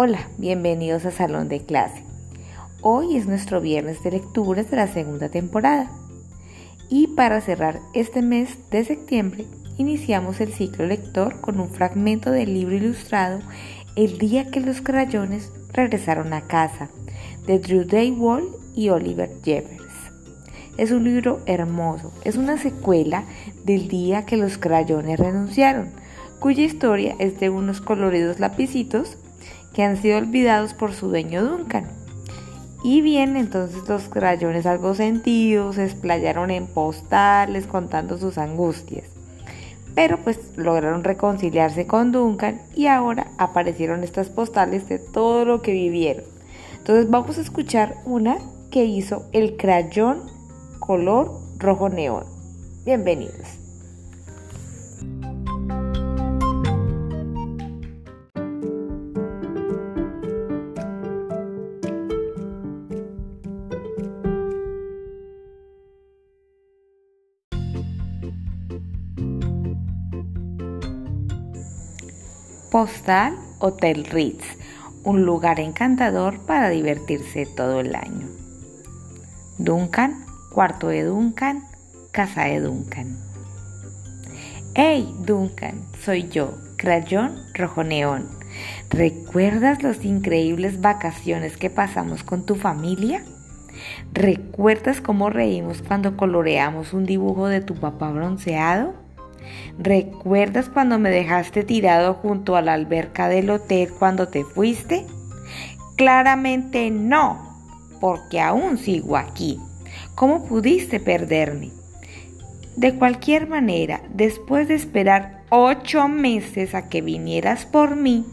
Hola, bienvenidos a Salón de Clase. Hoy es nuestro viernes de lecturas de la segunda temporada. Y para cerrar este mes de septiembre, iniciamos el ciclo lector con un fragmento del libro ilustrado El día que los crayones regresaron a casa, de Drew Daywall y Oliver Jeffers. Es un libro hermoso, es una secuela del día que los crayones renunciaron, cuya historia es de unos coloridos lapicitos que han sido olvidados por su dueño Duncan. Y bien, entonces los crayones algo sentidos se explayaron en postales contando sus angustias. Pero pues lograron reconciliarse con Duncan y ahora aparecieron estas postales de todo lo que vivieron. Entonces vamos a escuchar una que hizo el crayón color rojo neón. Bienvenidos. Postal Hotel Ritz, un lugar encantador para divertirse todo el año. Duncan, cuarto de Duncan, casa de Duncan. ¡Hey, Duncan! Soy yo, Crayón Rojo Neón. ¿Recuerdas las increíbles vacaciones que pasamos con tu familia? ¿Recuerdas cómo reímos cuando coloreamos un dibujo de tu papá bronceado? ¿Recuerdas cuando me dejaste tirado junto a la alberca del hotel cuando te fuiste? Claramente no, porque aún sigo aquí. ¿Cómo pudiste perderme? De cualquier manera, después de esperar ocho meses a que vinieras por mí,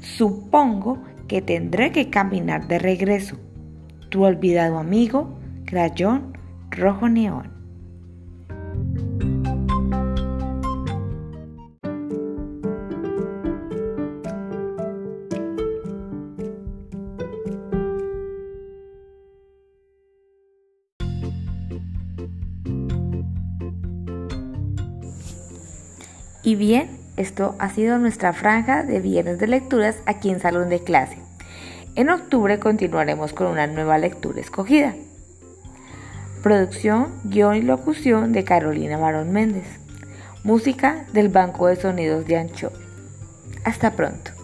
supongo que tendré que caminar de regreso. Tu olvidado amigo, Crayón Rojo Neón. Y bien, esto ha sido nuestra franja de viernes de lecturas aquí en Salón de Clase. En octubre continuaremos con una nueva lectura escogida. Producción, guion y locución de Carolina Marón Méndez. Música del Banco de Sonidos de Ancho. Hasta pronto.